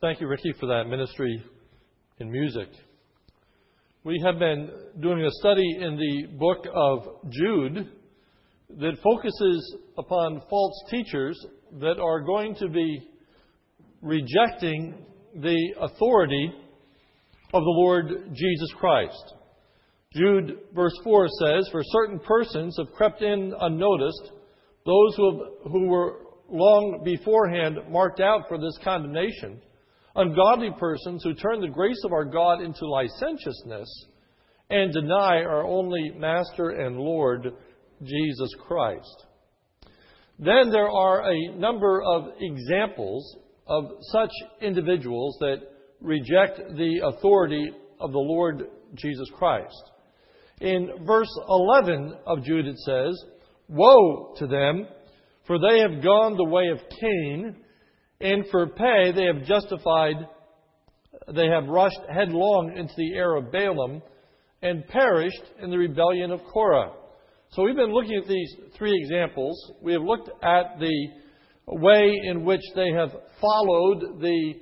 Thank you, Ricky, for that ministry in music. We have been doing a study in the book of Jude that focuses upon false teachers that are going to be rejecting the authority of the Lord Jesus Christ. Jude, verse 4 says, For certain persons have crept in unnoticed, those who, have, who were long beforehand marked out for this condemnation, ungodly persons who turn the grace of our God into licentiousness and deny our only Master and Lord, Jesus Christ. Then there are a number of examples of such individuals that reject the authority of the Lord Jesus Christ. In verse 11 of Jude it says, Woe to them, for they have gone the way of Cain, and for pay they have justified, they have rushed headlong into the error of Balaam, and perished in the rebellion of Korah. So we've been looking at these three examples. We have looked at the way in which they have followed the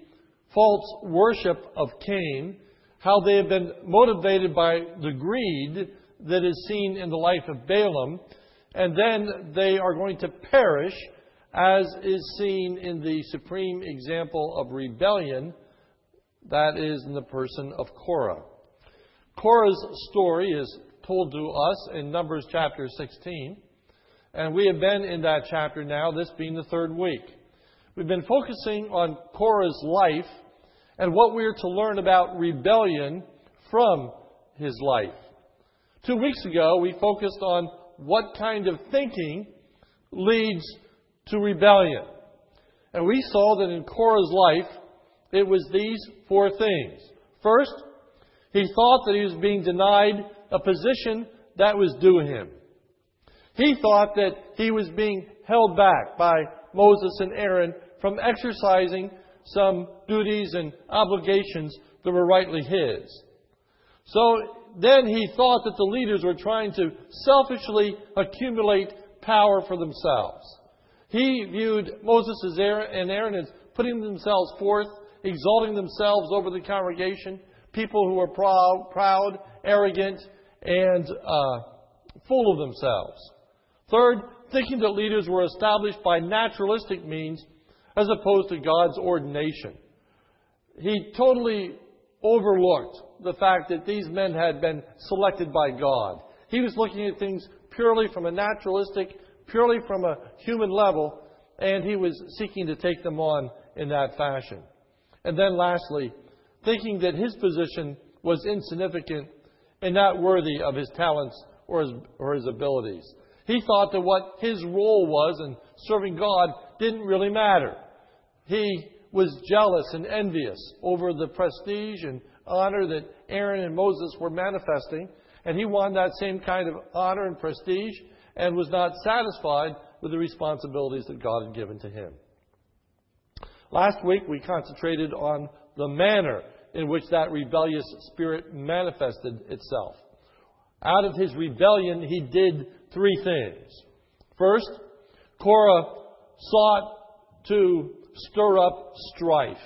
false worship of Cain, how they have been motivated by the greed that is seen in the life of Balaam, and then they are going to perish, as is seen in the supreme example of rebellion, that is in the person of Korah. Korah's story is told to us in Numbers chapter 16, and we have been in that chapter now, this being the third week. We've been focusing on Korah's life and what we are to learn about rebellion from his life. Two weeks ago, we focused on what kind of thinking leads to rebellion. And we saw that in Korah's life, it was these four things. First, he thought that he was being denied a position that was due him. He thought that he was being held back by Moses and Aaron from exercising some duties and obligations that were rightly his. So then he thought that the leaders were trying to selfishly accumulate power for themselves. He viewed Moses and Aaron as putting themselves forth, exalting themselves over the congregation, people who were proud, proud arrogant, and uh, full of themselves. Third, thinking that leaders were established by naturalistic means as opposed to God's ordination. He totally overlooked the fact that these men had been selected by God. He was looking at things purely from a naturalistic, purely from a human level, and he was seeking to take them on in that fashion. And then lastly, thinking that his position was insignificant and not worthy of his talents or his, or his abilities. He thought that what his role was in serving God didn't really matter. He was jealous and envious over the prestige and honor that Aaron and Moses were manifesting, and he wanted that same kind of honor and prestige and was not satisfied with the responsibilities that God had given to him. Last week we concentrated on the manner in which that rebellious spirit manifested itself. Out of his rebellion, he did three things. First, Korah sought to stir up strife.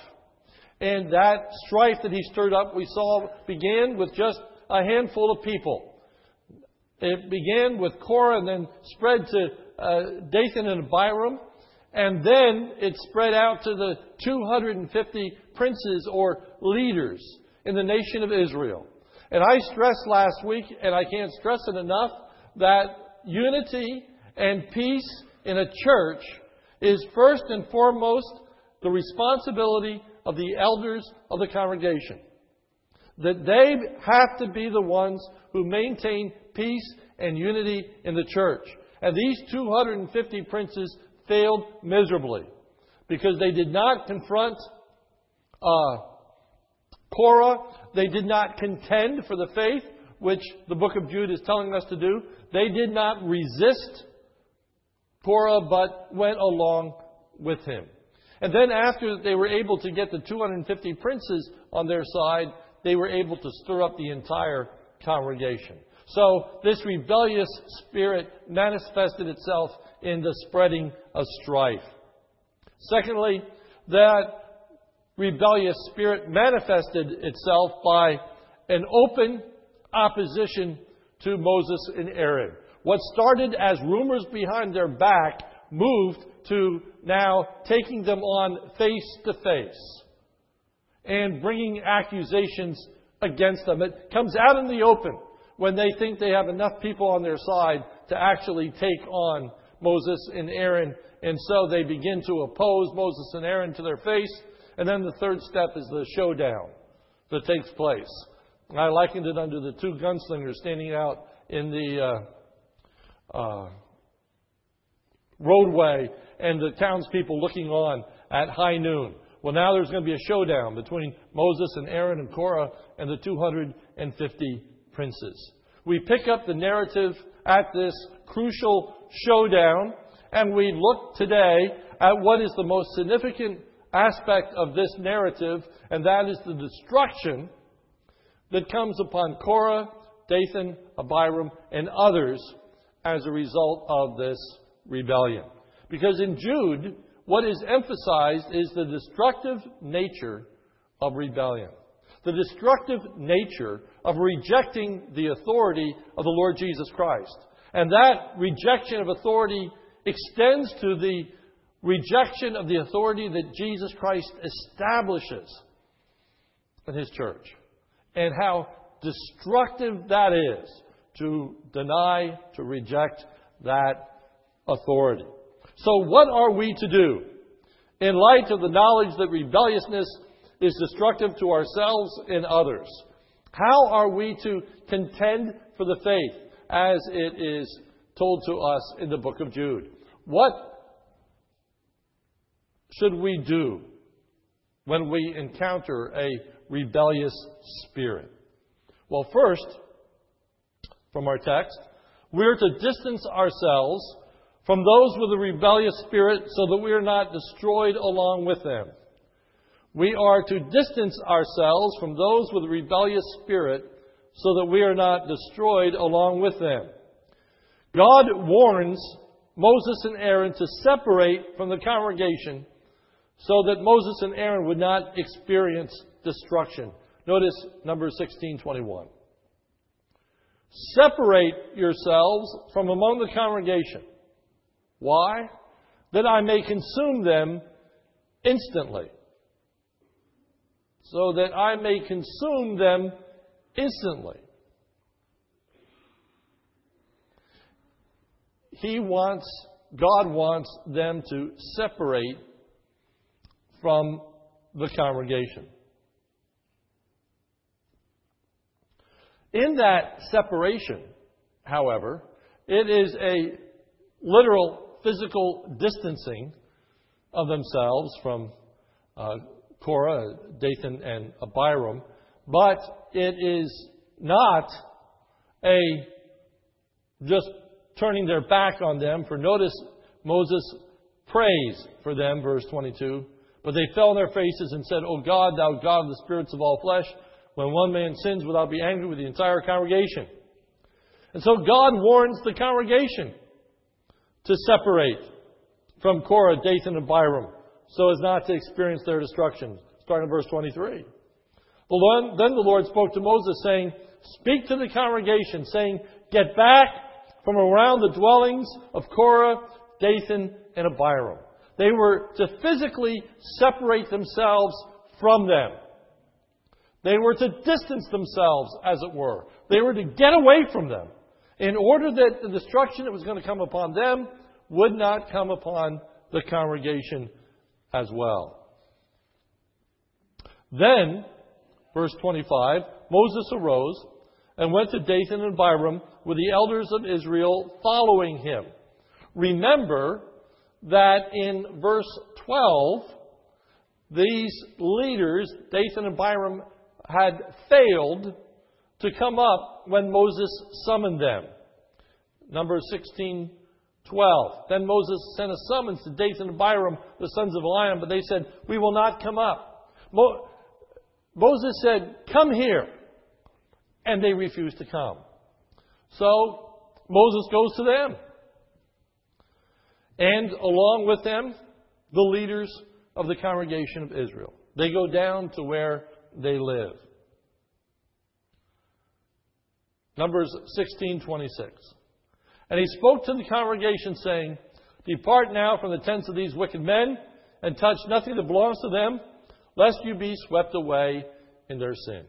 And that strife that he stirred up, we saw, began with just a handful of people. It began with Korah and then spread to uh, Dathan and Abiram. And then it spread out to the 250 princes or leaders in the nation of Israel. And I stressed last week, and I can't stress it enough, that unity and peace in a church is first and foremost the responsibility of the elders of the congregation. That they have to be the ones who maintain peace and unity in the church. And these 250 princes failed miserably because they did not confront uh, Korah. They did not contend for the faith, which the book of Jude is telling us to do. They did not resist Korah, but went along with him. And then, after they were able to get the 250 princes on their side, they were able to stir up the entire congregation. So, this rebellious spirit manifested itself in the spreading of strife. Secondly, that rebellious spirit manifested itself by an open opposition to Moses and Aaron. What started as rumors behind their back moved to now taking them on face to face and bringing accusations against them. It comes out in the open when they think they have enough people on their side to actually take on Moses and Aaron. And so they begin to oppose Moses and Aaron to their face. And then the third step is the showdown that takes place. I likened it under the two gunslingers standing out in the uh, uh, roadway and the townspeople looking on at high noon. Well, now there's going to be a showdown between Moses and Aaron and Korah and the 250 princes. We pick up the narrative at this crucial showdown, and we look today at what is the most significant aspect of this narrative, and that is the destruction that comes upon Korah, Dathan, Abiram, and others as a result of this rebellion. Because in Jude, what is emphasized is the destructive nature of rebellion. The destructive nature of rejecting the authority of the Lord Jesus Christ. And that rejection of authority extends to the rejection of the authority that Jesus Christ establishes in His church. And how destructive that is to deny, to reject that authority. So, what are we to do in light of the knowledge that rebelliousness is destructive to ourselves and others? How are we to contend for the faith as it is told to us in the book of Jude? What should we do when we encounter a rebellious spirit? Well, first, from our text, we're to distance ourselves from those with a rebellious spirit so that we are not destroyed along with them. We are to distance ourselves from those with a rebellious spirit so that we are not destroyed along with them. God warns Moses and Aaron to separate from the congregation so that Moses and Aaron would not experience destruction. Notice number 1621. Separate yourselves from among the congregation. Why? That I may consume them instantly. So that I may consume them instantly. He wants, God wants them to separate from the congregation. In that separation, however, it is a literal physical distancing of themselves from uh, Korah, Dathan, and Abiram, but it is not a just turning their back on them. For notice, Moses prays for them, verse 22. But they fell on their faces and said, O God, thou God of the spirits of all flesh, when one man sins, without be angry with the entire congregation? And so God warns the congregation to separate from Korah, Dathan, and Abiram so as not to experience their destruction. Starting in verse 23. Then the Lord spoke to Moses, saying, Speak to the congregation, saying, Get back from around the dwellings of Korah, Dathan, and Abiram. They were to physically separate themselves from them. They were to distance themselves, as it were. They were to get away from them in order that the destruction that was going to come upon them would not come upon the congregation as well. Then, verse 25, Moses arose and went to Dathan and Abiram with the elders of Israel following him. Remember that in verse 12, these leaders, Dathan and Abiram, had failed to come up when Moses summoned them. Number 16, 12. Then Moses sent a summons to Dathan and Abiram, the sons of Eliab, but they said, We will not come up. Mo- Moses said, Come here. And they refused to come. So Moses goes to them. And along with them, the leaders of the congregation of Israel. They go down to where they live. Numbers 16:26. And he spoke to the congregation saying, "Depart now from the tents of these wicked men and touch nothing that belongs to them, lest you be swept away in their sin."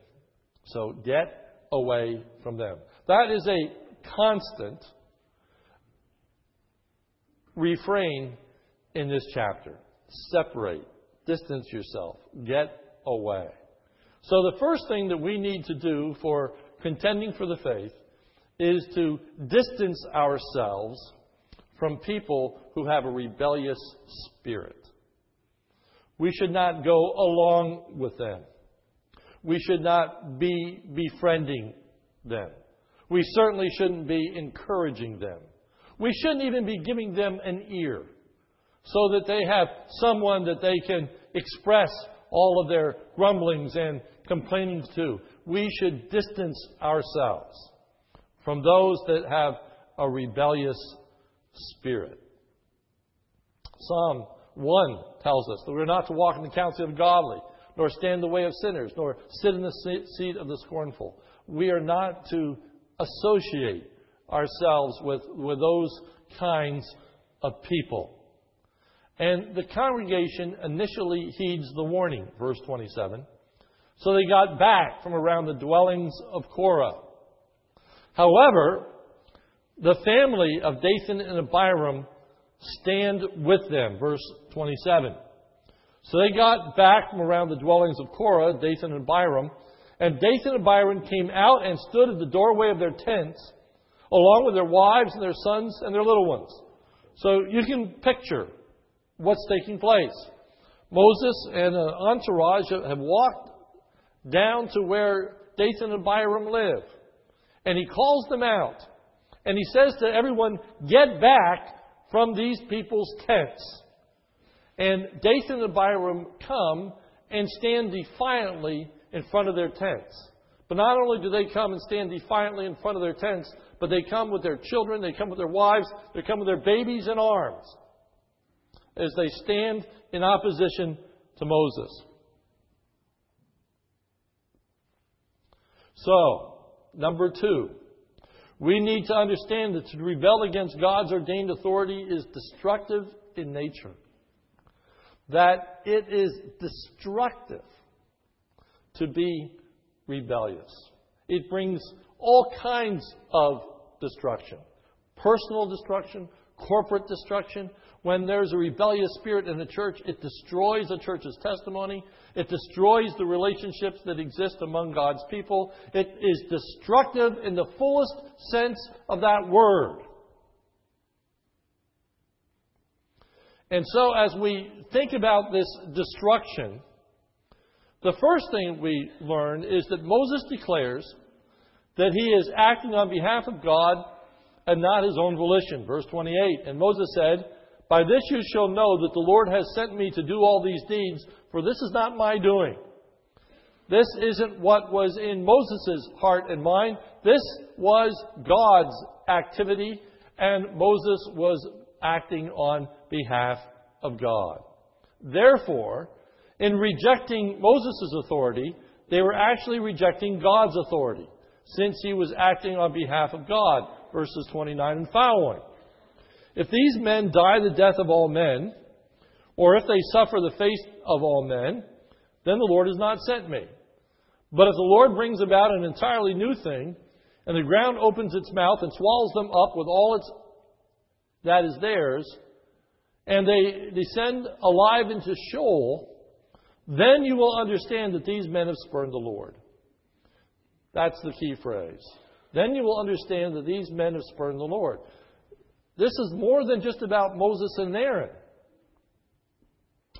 So get away from them. That is a constant refrain in this chapter. Separate, distance yourself, get away. So, the first thing that we need to do for contending for the faith is to distance ourselves from people who have a rebellious spirit. We should not go along with them. We should not be befriending them. We certainly shouldn't be encouraging them. We shouldn't even be giving them an ear so that they have someone that they can express all of their grumblings and complainings to. We should distance ourselves from those that have a rebellious spirit. Psalm 1 tells us that we're not to walk in the counsel of the godly, nor stand in the way of sinners, nor sit in the seat of the scornful. We are not to associate ourselves with, with those kinds of people. And the congregation initially heeds the warning, verse 27. So they got back from around the dwellings of Korah. However, the family of Dathan and Abiram stand with them, verse 27. So they got back from around the dwellings of Korah, Dathan and Abiram, and Dathan and Abiram came out and stood at the doorway of their tents, along with their wives and their sons and their little ones. So you can picture what's taking place. Moses and an entourage have walked down to where Dathan and Abiram live. And he calls them out. And he says to everyone, Get back from these people's tents. And Dathan and Abiram come and stand defiantly in front of their tents. But not only do they come and stand defiantly in front of their tents, but they come with their children, they come with their wives, they come with their babies in arms as they stand in opposition to Moses. So, number two, we need to understand that to rebel against God's ordained authority is destructive in nature. That it is destructive to be rebellious. It brings all kinds of destruction personal destruction, corporate destruction. When there's a rebellious spirit in the church, it destroys the church's testimony. It destroys the relationships that exist among God's people. It is destructive in the fullest sense of that word. And so, as we think about this destruction, the first thing we learn is that Moses declares that he is acting on behalf of God and not his own volition. Verse 28 And Moses said, By this you shall know that the Lord has sent me to do all these deeds, for this is not my doing. This isn't what was in Moses' heart and mind. This was God's activity, and Moses was acting on behalf of God. Therefore, in rejecting Moses' authority, they were actually rejecting God's authority, since he was acting on behalf of God verses 29 and following. If these men die the death of all men, or if they suffer the fate of all men, then the Lord has not sent me. But if the Lord brings about an entirely new thing, and the ground opens its mouth and swallows them up with all its that is theirs, and they descend alive into Sheol, then you will understand that these men have spurned the Lord. That's the key phrase. Then you will understand that these men have spurned the Lord. This is more than just about Moses and Aaron.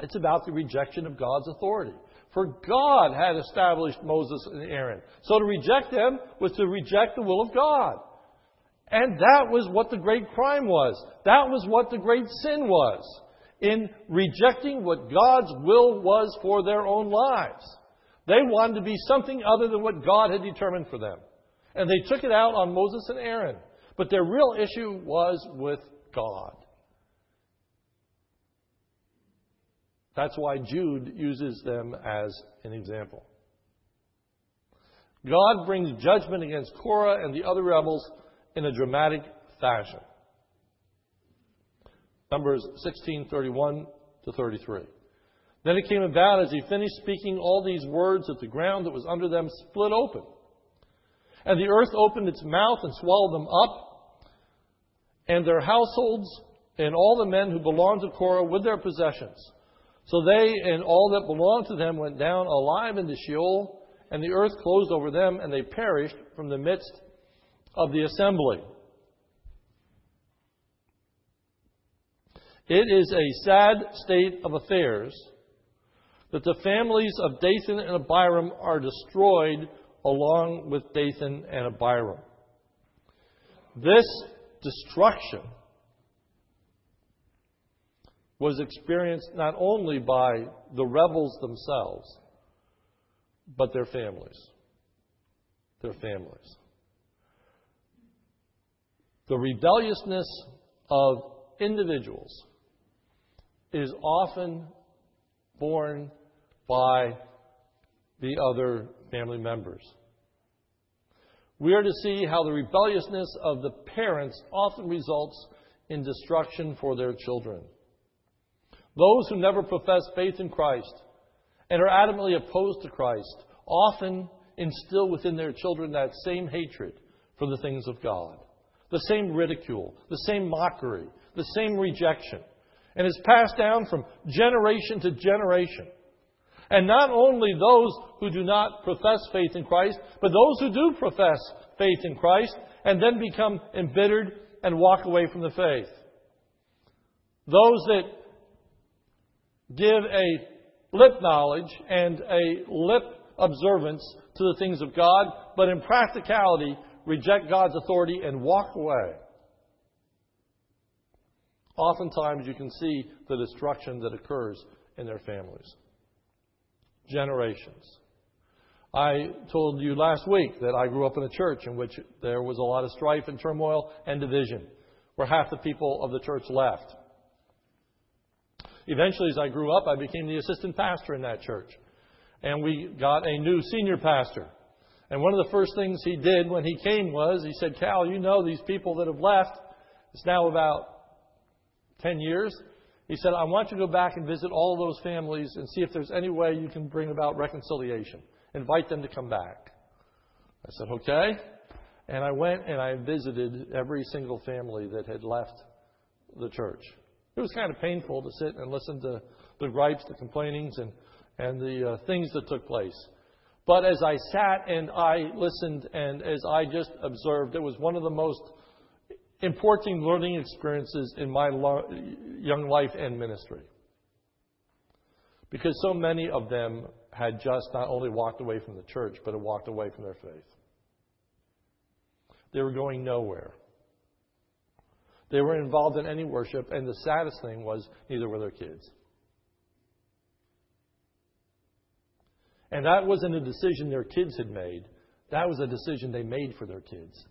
It's about the rejection of God's authority. For God had established Moses and Aaron. So to reject them was to reject the will of God. And that was what the great crime was. That was what the great sin was. In rejecting what God's will was for their own lives. They wanted to be something other than what God had determined for them. And they took it out on Moses and Aaron. But their real issue was with God. That's why Jude uses them as an example. God brings judgment against Korah and the other rebels in a dramatic fashion. Numbers 16:31 to 33. Then it came about as he finished speaking all these words that the ground that was under them split open. And the earth opened its mouth and swallowed them up, and their households, and all the men who belonged to Korah with their possessions. So they and all that belonged to them went down alive into Sheol, and the earth closed over them, and they perished from the midst of the assembly. It is a sad state of affairs that the families of Dathan and Abiram are destroyed along with Dathan and Abiram. This destruction was experienced not only by the rebels themselves, but their families. Their families. The rebelliousness of individuals is often borne by the other family members. We are to see how the rebelliousness of the parents often results in destruction for their children. Those who never profess faith in Christ and are adamantly opposed to Christ often instill within their children that same hatred for the things of God, the same ridicule, the same mockery, the same rejection, and is passed down from generation to generation. And not only those who do not profess faith in Christ, but those who do profess faith in Christ and then become embittered and walk away from the faith. Those that give a lip knowledge and a lip observance to the things of God, but in practicality reject God's authority and walk away. Oftentimes you can see the destruction that occurs in their families. Generations. I told you last week that I grew up in a church in which there was a lot of strife and turmoil and division, where half the people of the church left. Eventually, as I grew up, I became the assistant pastor in that church. And we got a new senior pastor. And one of the first things he did when he came was he said, Cal, you know these people that have left. It's now about 10 years. He said, I want you to go back and visit all of those families and see if there's any way you can bring about reconciliation. Invite them to come back. I said, okay. And I went and I visited every single family that had left the church. It was kind of painful to sit and listen to the gripes, the complainings, and, and the uh, things that took place. But as I sat and I listened and as I just observed, it was one of the most important learning experiences in my lo- young life and ministry. Because so many of them had just not only walked away from the church, but had walked away from their faith. They were going nowhere. They were involved in any worship, and the saddest thing was neither were their kids. And that wasn't a decision their kids had made. That was a decision they made for their kids.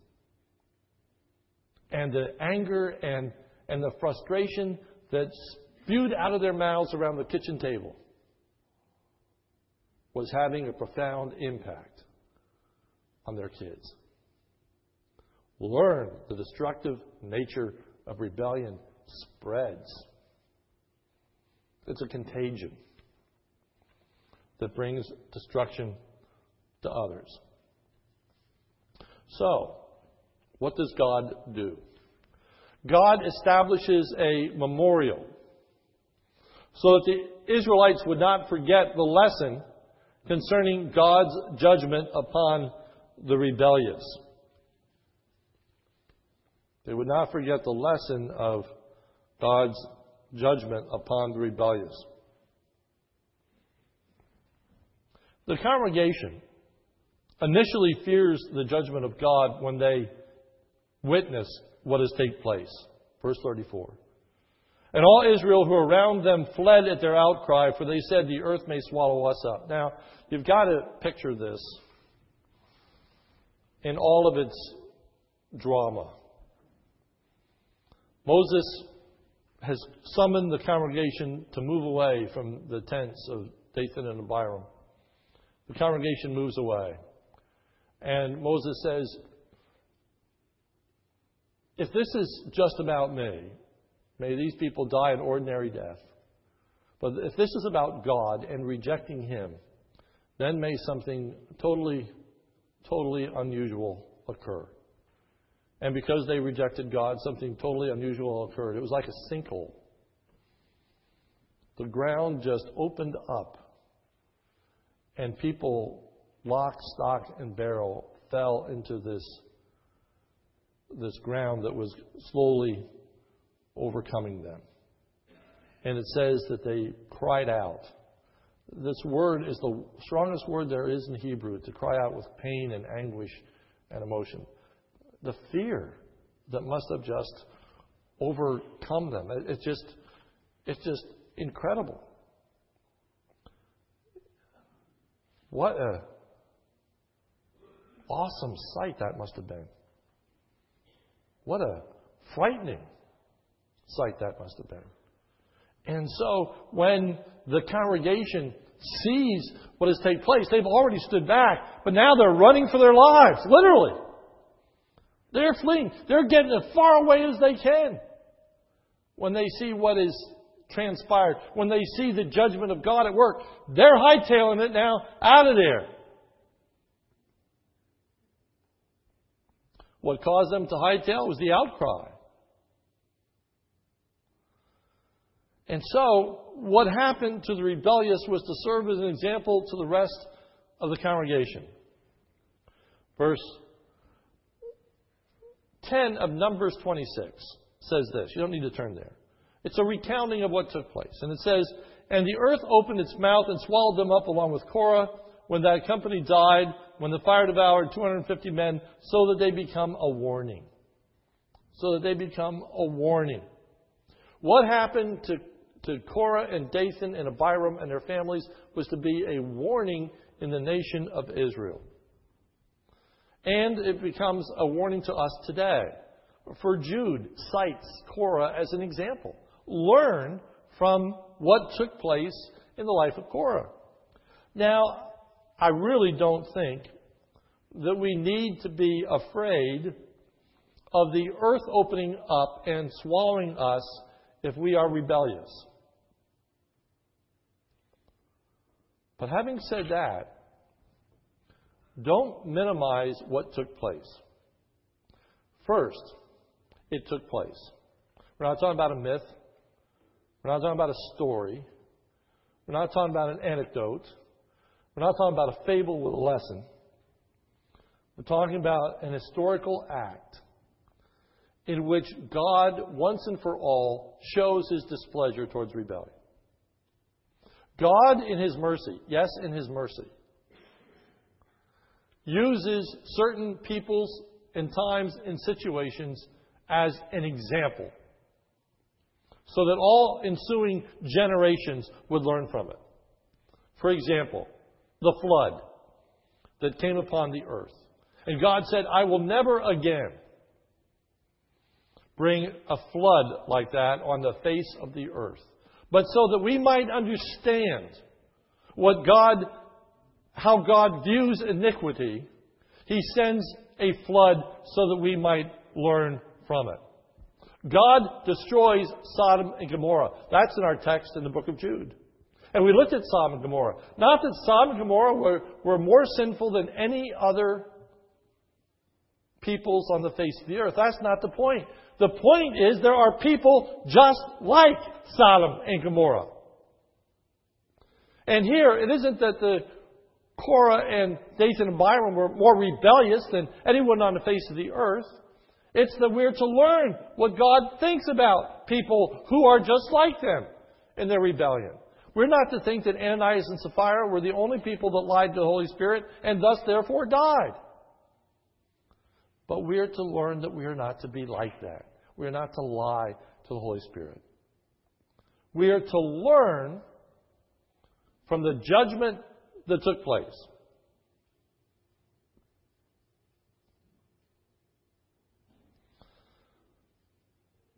And the anger and, and the frustration that spewed out of their mouths around the kitchen table was having a profound impact on their kids. Learn the destructive nature of rebellion spreads. It's a contagion that brings destruction to others. So, what does God do? God establishes a memorial so that the Israelites would not forget the lesson concerning God's judgment upon the rebellious. They would not forget the lesson of God's judgment upon the rebellious. The congregation initially fears the judgment of God when they witness what has taken place. Verse 34. And all Israel who around them fled at their outcry, for they said, The earth may swallow us up. Now, you've got to picture this in all of its drama. Moses has summoned the congregation to move away from the tents of Dathan and Abiram. The congregation moves away. And Moses says, If this is just about me, may these people die an ordinary death. But if this is about God and rejecting Him, then may something totally, totally unusual occur. And because they rejected God, something totally unusual occurred. It was like a sinkhole. The ground just opened up, and people, lock, stock, and barrel, fell into this, this ground that was slowly overcoming them. And it says that they cried out. This word is the strongest word there is in Hebrew to cry out with pain and anguish and emotion. The fear that must have just overcome them. It's just, it's just incredible. What a awesome sight that must have been. What a frightening sight that must have been. And so when the congregation sees what has taken place, they've already stood back, but now they're running for their lives, literally. They're fleeing. They're getting as far away as they can when they see what is transpired, when they see the judgment of God at work. They're hightailing it now out of there. What caused them to hightail was the outcry. And so, what happened to the rebellious was to serve as an example to the rest of the congregation. Verse 10 of Numbers 26 says this. You don't need to turn there. It's a recounting of what took place. And it says, And the earth opened its mouth and swallowed them up along with Korah when that company died, when the fire devoured 250 men, so that they become a warning. So that they become a warning. What happened to, to Korah and Dathan and Abiram and their families was to be a warning in the nation of Israel. And it becomes a warning to us today. For Jude cites Korah as an example. Learn from what took place in the life of Korah. Now, I really don't think that we need to be afraid of the earth opening up and swallowing us if we are rebellious. But having said that, don't minimize what took place. First, it took place. We're not talking about a myth. We're not talking about a story. We're not talking about an anecdote. We're not talking about a fable with a lesson. We're talking about an historical act in which God, once and for all, shows his displeasure towards rebellion. God, in his mercy, yes, in his mercy, uses certain peoples and times and situations as an example so that all ensuing generations would learn from it. For example, the flood that came upon the earth. And God said, I will never again bring a flood like that on the face of the earth. But so that we might understand what God how God views iniquity, He sends a flood so that we might learn from it. God destroys Sodom and Gomorrah. That's in our text in the book of Jude. And we looked at Sodom and Gomorrah. Not that Sodom and Gomorrah were, were more sinful than any other peoples on the face of the earth. That's not the point. The point is there are people just like Sodom and Gomorrah. And here, it isn't that the Korah and Dathan and Abiram were more rebellious than anyone on the face of the earth. It's that we're to learn what God thinks about people who are just like them in their rebellion. We're not to think that Ananias and Sapphira were the only people that lied to the Holy Spirit and thus therefore died. But we are to learn that we are not to be like that. We are not to lie to the Holy Spirit. We are to learn from the judgment that took place.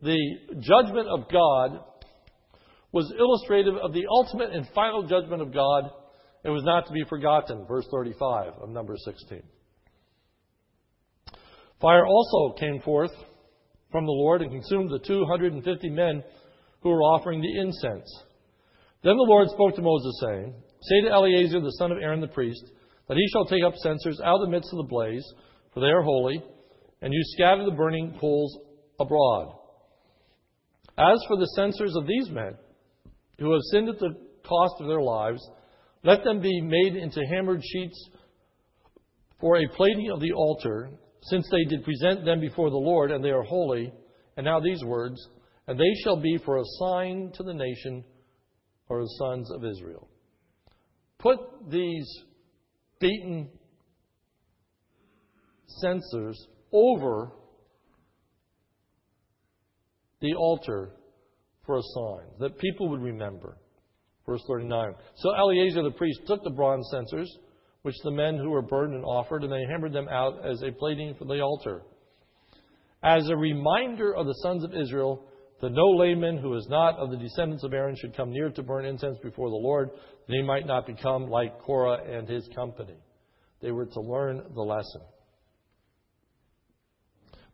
the judgment of God was illustrative of the ultimate and final judgment of God. It was not to be forgotten. Verse 35 of number 16. Fire also came forth from the Lord and consumed the 250 men who were offering the incense. Then the Lord spoke to Moses, saying, Say to Eleazar the son of Aaron the priest, that he shall take up censers out of the midst of the blaze, for they are holy, and you scatter the burning coals abroad. As for the censers of these men, who have sinned at the cost of their lives, let them be made into hammered sheets for a plating of the altar, since they did present them before the Lord, and they are holy. And now these words, and they shall be for a sign to the nation or the sons of Israel. Put these beaten censers over the altar for a sign that people would remember. Verse 39. So Eleazar the priest took the bronze censers, which the men who were burned and offered, and they hammered them out as a plating for the altar. As a reminder of the sons of Israel, that no layman who is not of the descendants of Aaron should come near to burn incense before the Lord, that he might not become like Korah and his company. They were to learn the lesson.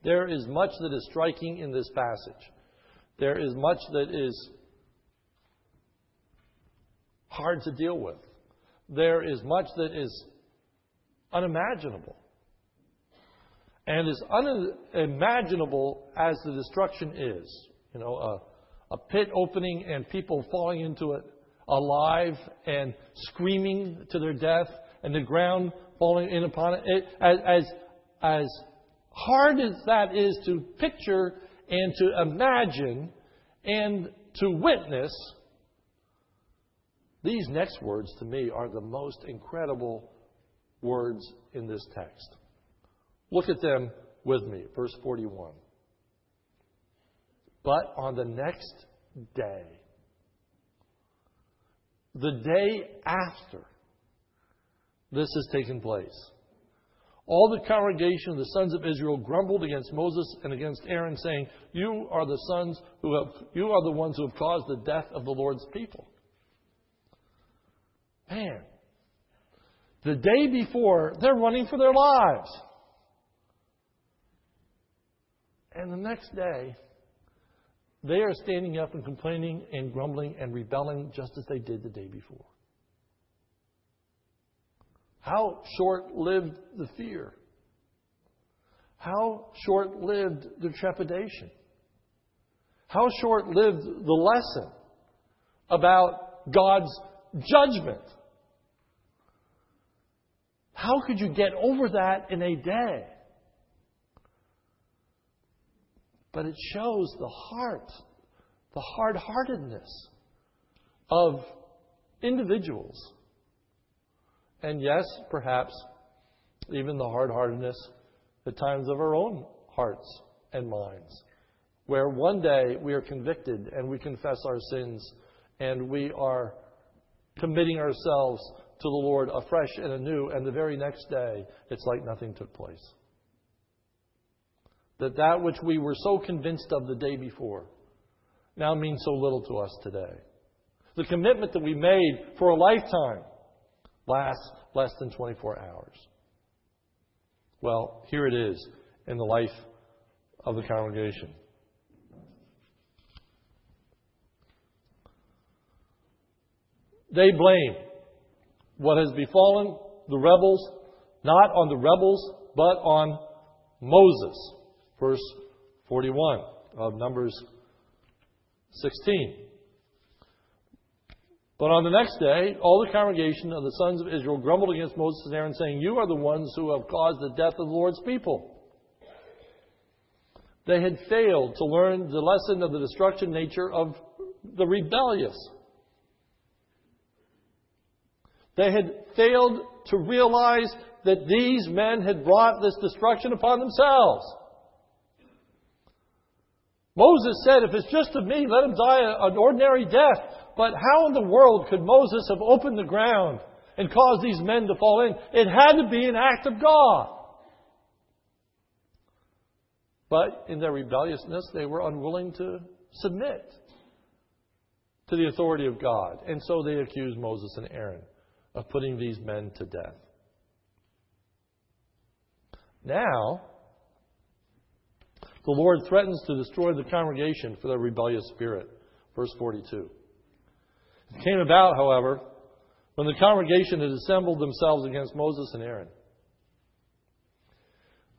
There is much that is striking in this passage. There is much that is hard to deal with. There is much that is unimaginable. And as unimaginable as the destruction is, you know, a, a pit opening and people falling into it alive and screaming to their death, and the ground falling in upon it. it as, as, as hard as that is to picture and to imagine and to witness, these next words to me are the most incredible words in this text. Look at them with me. Verse 41. But on the next day, the day after this has taken place, all the congregation of the sons of Israel grumbled against Moses and against Aaron, saying, You are the sons who have, you are the ones who have caused the death of the Lord's people. Man, the day before, they're running for their lives. And the next day, they are standing up and complaining and grumbling and rebelling just as they did the day before. How short lived the fear? How short lived the trepidation? How short lived the lesson about God's judgment? How could you get over that in a day? But it shows the heart, the hard heartedness of individuals. And yes, perhaps even the hard heartedness at times of our own hearts and minds, where one day we are convicted and we confess our sins and we are committing ourselves to the Lord afresh and anew, and the very next day it's like nothing took place that that which we were so convinced of the day before now means so little to us today. The commitment that we made for a lifetime lasts less than 24 hours. Well, here it is in the life of the congregation. They blame what has befallen the rebels not on the rebels, but on Moses verse 41 of Numbers 16. But on the next day, all the congregation of the sons of Israel grumbled against Moses and Aaron, saying, You are the ones who have caused the death of the Lord's people. They had failed to learn the lesson of the destruction nature of the rebellious. They had failed to realize that these men had brought this destruction upon themselves. Moses said, If it's just of me, let him die an ordinary death. But how in the world could Moses have opened the ground and caused these men to fall in? It had to be an act of God. But in their rebelliousness, they were unwilling to submit to the authority of God. And so they accused Moses and Aaron of putting these men to death. Now, the Lord threatens to destroy the congregation for their rebellious spirit. Verse 42. It came about, however, when the congregation had assembled themselves against Moses and Aaron.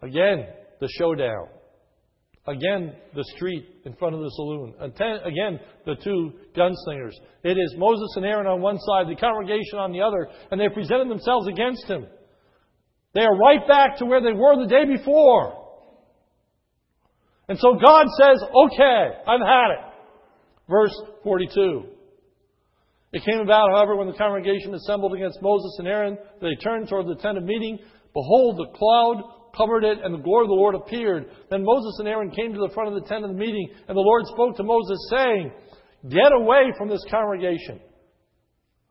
Again, the showdown. Again, the street in front of the saloon. Again, the two gunslingers. It is Moses and Aaron on one side, the congregation on the other, and they presented themselves against him. They are right back to where they were the day before. And so God says, okay, I've had it. Verse 42. It came about, however, when the congregation assembled against Moses and Aaron, they turned toward the tent of meeting. Behold, the cloud covered it, and the glory of the Lord appeared. Then Moses and Aaron came to the front of the tent of the meeting, and the Lord spoke to Moses, saying, Get away from this congregation.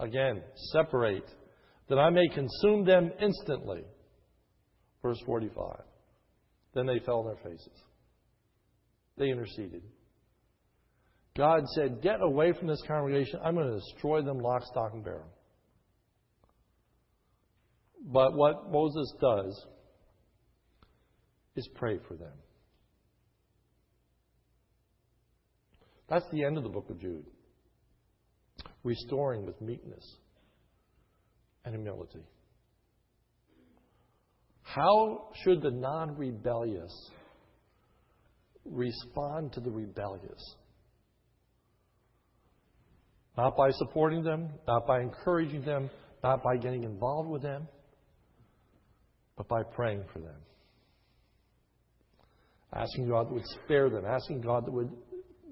Again, separate, that I may consume them instantly. Verse 45. Then they fell on their faces. They interceded. God said, Get away from this congregation. I'm going to destroy them lock, stock, and barrel. But what Moses does is pray for them. That's the end of the book of Jude. Restoring with meekness and humility. How should the non rebellious respond to the rebellious? Not by supporting them, not by encouraging them, not by getting involved with them, but by praying for them. Asking God would spare them, asking God that, would,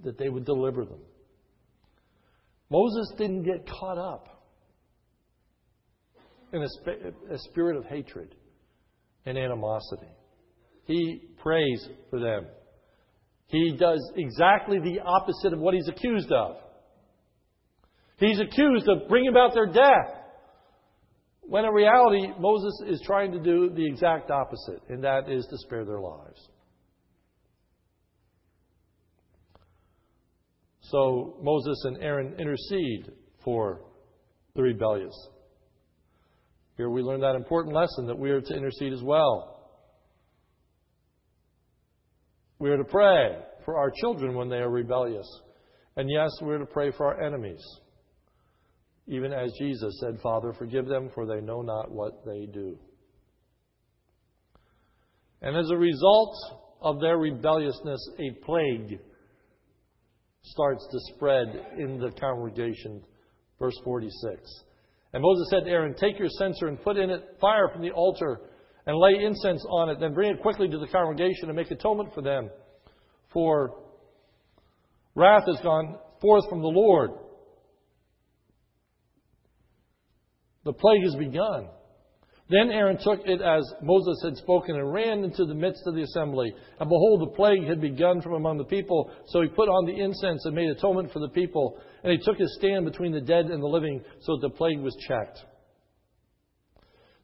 that they would deliver them. Moses didn't get caught up in a, a spirit of hatred and animosity. He prays for them. He does exactly the opposite of what he's accused of. He's accused of bringing about their death. When in reality, Moses is trying to do the exact opposite, and that is to spare their lives. So Moses and Aaron intercede for the rebellious. Here we learn that important lesson that we are to intercede as well. We are to pray for our children when they are rebellious. And yes, we're to pray for our enemies. Even as Jesus said, Father, forgive them, for they know not what they do. And as a result of their rebelliousness, a plague starts to spread in the congregation. Verse 46. And Moses said to Aaron, Take your censer and put in it fire from the altar and lay incense on it. Then bring it quickly to the congregation and make atonement for them. For wrath has gone forth from the Lord. The plague has begun. Then Aaron took it as Moses had spoken and ran into the midst of the assembly. And behold, the plague had begun from among the people. So he put on the incense and made atonement for the people. And he took his stand between the dead and the living so that the plague was checked.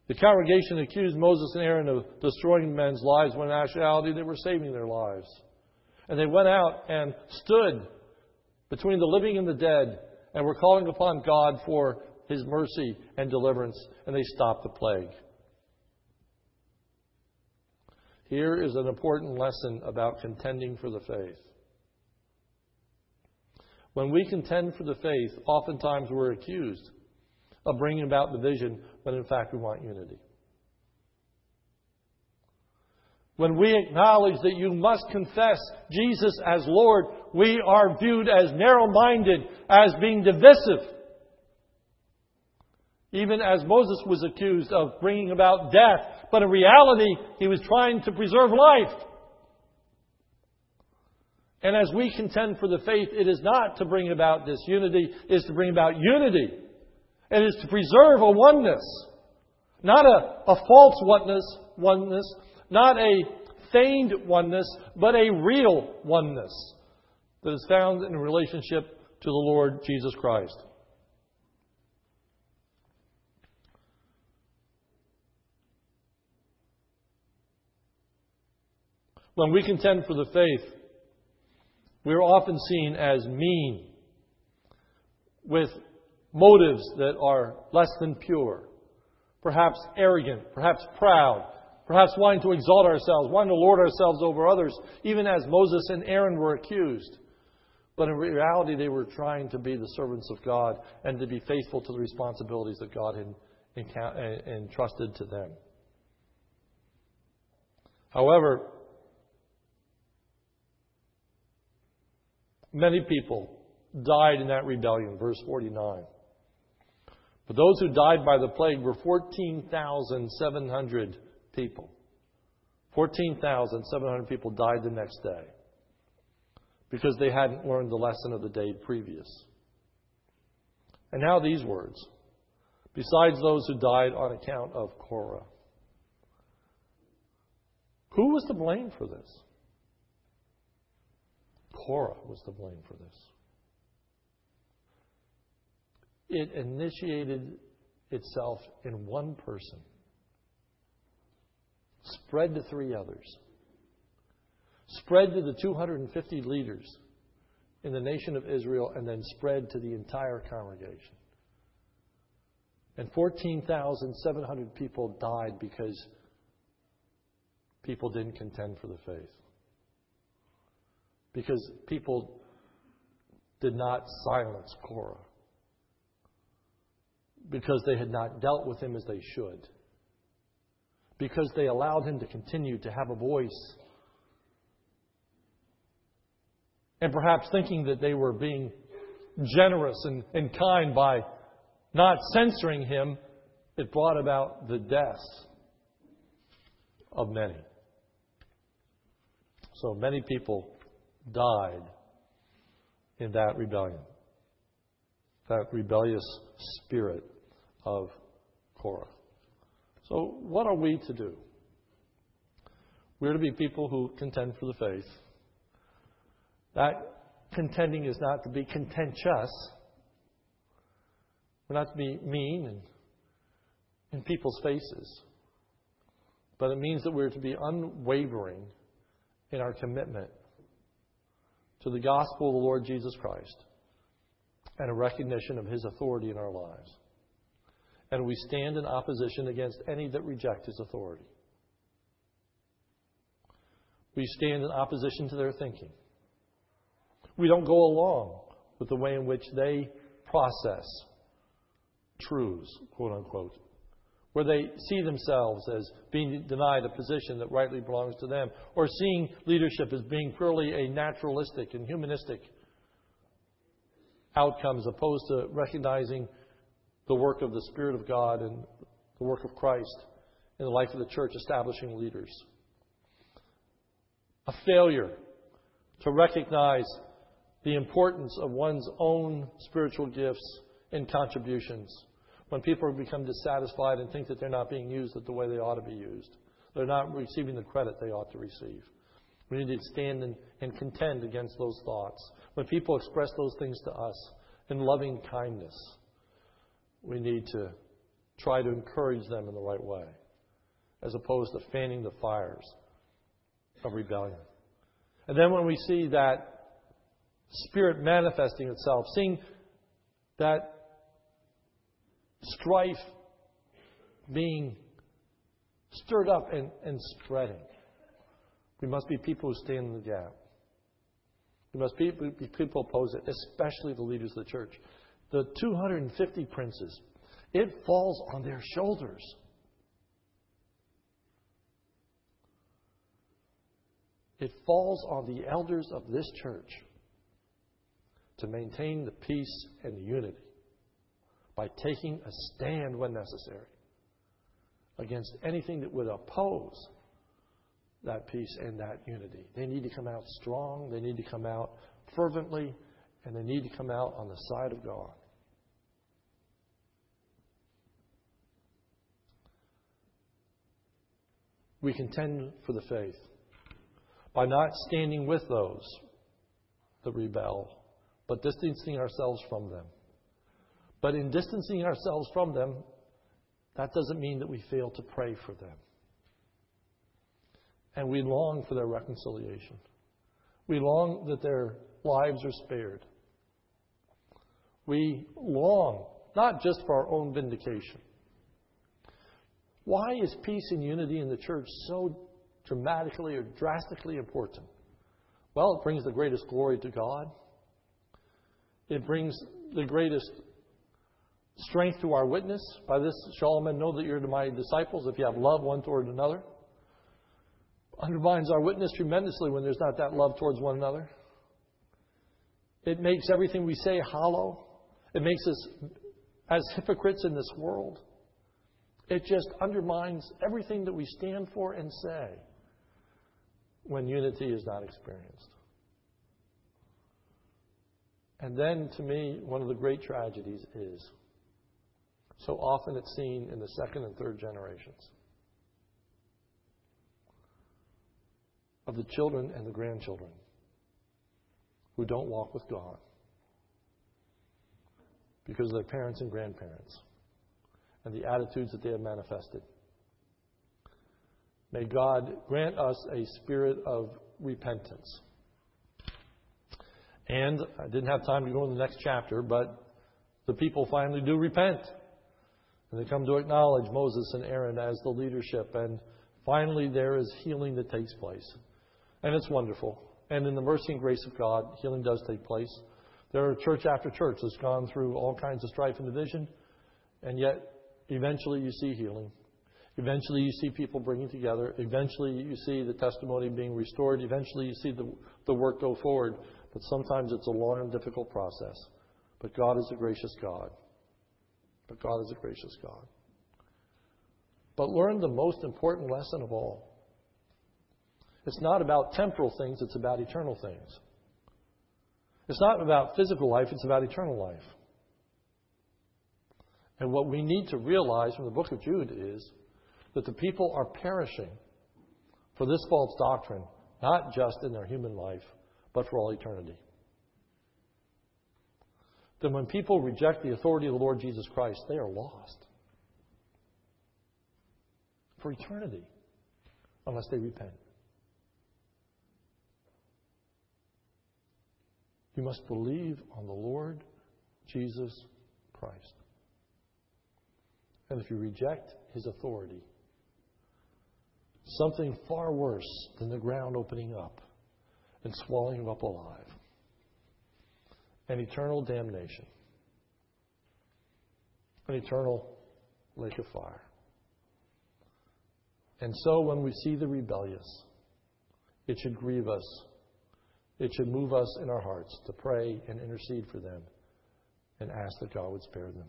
The congregation accused Moses and Aaron of destroying men's lives when in actuality they were saving their lives. And they went out and stood between the living and the dead and were calling upon God for his mercy and deliverance, and they stopped the plague. Here is an important lesson about contending for the faith. When we contend for the faith, oftentimes we're accused of bringing about division when in fact we want unity. When we acknowledge that you must confess Jesus as Lord, we are viewed as narrow minded, as being divisive. Even as Moses was accused of bringing about death, but in reality, he was trying to preserve life. And as we contend for the faith, it is not to bring about disunity, it is to bring about unity. It is to preserve a oneness. Not a, a false oneness, oneness, not a feigned oneness, but a real oneness that is found in relationship to the Lord Jesus Christ. When we contend for the faith, we are often seen as mean, with motives that are less than pure, perhaps arrogant, perhaps proud, perhaps wanting to exalt ourselves, wanting to lord ourselves over others, even as Moses and Aaron were accused. But in reality, they were trying to be the servants of God and to be faithful to the responsibilities that God had eh, entrusted to them. However, many people died in that rebellion, verse 49. But those who died by the plague were 14,700 people. 14,700 people died the next day because they hadn't learned the lesson of the day previous. And now these words besides those who died on account of Korah. Who was to blame for this? Korah was to blame for this. It initiated itself in one person, spread to three others, spread to the 250 leaders in the nation of Israel, and then spread to the entire congregation. And 14,700 people died because people didn't contend for the faith. Because people did not silence Korah because they had not dealt with him as they should, because they allowed him to continue to have a voice. And perhaps thinking that they were being generous and, and kind by not censoring him, it brought about the deaths of many. So many people died in that rebellion, that rebellious spirit of Korah. So, what are we to do? We're to be people who contend for the faith. That contending is not to be contentious. We're not to be mean and in people's faces. But it means that we're to be unwavering in our commitment to the gospel of the Lord Jesus Christ and a recognition of his authority in our lives and we stand in opposition against any that reject his authority. We stand in opposition to their thinking. We don't go along with the way in which they process truths, quote unquote, where they see themselves as being denied a position that rightly belongs to them, or seeing leadership as being purely a naturalistic and humanistic outcome as opposed to recognizing the work of the Spirit of God and the work of Christ in the life of the church, establishing leaders. A failure to recognize the importance of one's own spiritual gifts and contributions when people become dissatisfied and think that they're not being used the way they ought to be used. They're not receiving the credit they ought to receive. We need to stand and, and contend against those thoughts. When people express those things to us in loving kindness, we need to try to encourage them in the right way, as opposed to fanning the fires of rebellion. And then when we see that spirit manifesting itself, seeing that strife being stirred up and, and spreading, we must be people who stand in the gap. We must be, be people who oppose it, especially the leaders of the church the 250 princes, it falls on their shoulders. It falls on the elders of this church to maintain the peace and the unity by taking a stand when necessary against anything that would oppose that peace and that unity. They need to come out strong, they need to come out fervently, and they need to come out on the side of God. We contend for the faith by not standing with those that rebel, but distancing ourselves from them. But in distancing ourselves from them, that doesn't mean that we fail to pray for them. And we long for their reconciliation. We long that their lives are spared. We long not just for our own vindication. Why is peace and unity in the church so dramatically or drastically important? Well, it brings the greatest glory to God. It brings the greatest strength to our witness. By this shall all men know that you're my disciples if you have love one toward another. Undermines our witness tremendously when there's not that love towards one another. It makes everything we say hollow. It makes us as hypocrites in this world. It just undermines everything that we stand for and say when unity is not experienced. And then, to me, one of the great tragedies is so often it's seen in the second and third generations of the children and the grandchildren who don't walk with God because of their parents and grandparents and the attitudes that they have manifested. May God grant us a spirit of repentance. And I didn't have time to go in the next chapter, but the people finally do repent. And they come to acknowledge Moses and Aaron as the leadership. And finally, there is healing that takes place. And it's wonderful. And in the mercy and grace of God, healing does take place. There are church after church that's gone through all kinds of strife and division, and yet eventually you see healing. Eventually you see people bringing together. Eventually you see the testimony being restored. Eventually you see the, the work go forward. But sometimes it's a long and difficult process. But God is a gracious God. But God is a gracious God. But learn the most important lesson of all. It's not about temporal things, it's about eternal things. It's not about physical life, it's about eternal life. And what we need to realize from the book of Jude is that the people are perishing for this false doctrine, not just in their human life, but for all eternity. Then when people reject the authority of the Lord Jesus Christ, they are lost for eternity unless they repent. You must believe on the Lord Jesus Christ. And if you reject his authority, something far worse than the ground opening up and swallowing you up alive an eternal damnation, an eternal lake of fire. And so when we see the rebellious, it should grieve us it should move us in our hearts to pray and intercede for them and ask that God would spare them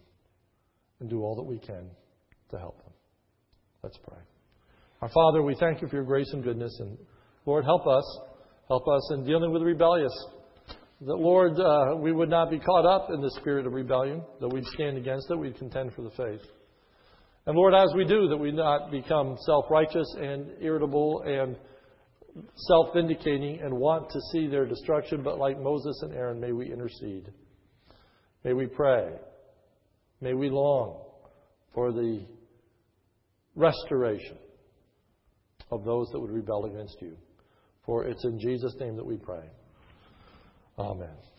and do all that we can to help them. Let's pray. Our Father, we thank you for your grace and goodness. And Lord, help us. Help us in dealing with the rebellious. That, Lord, uh, we would not be caught up in the spirit of rebellion, that we'd stand against it, we'd contend for the faith. And Lord, as we do, that we not become self righteous and irritable and self vindicating and want to see their destruction, but like Moses and Aaron, may we intercede. May we pray. May we long for the restoration of those that would rebel against you. For it's in Jesus' name that we pray. Amen.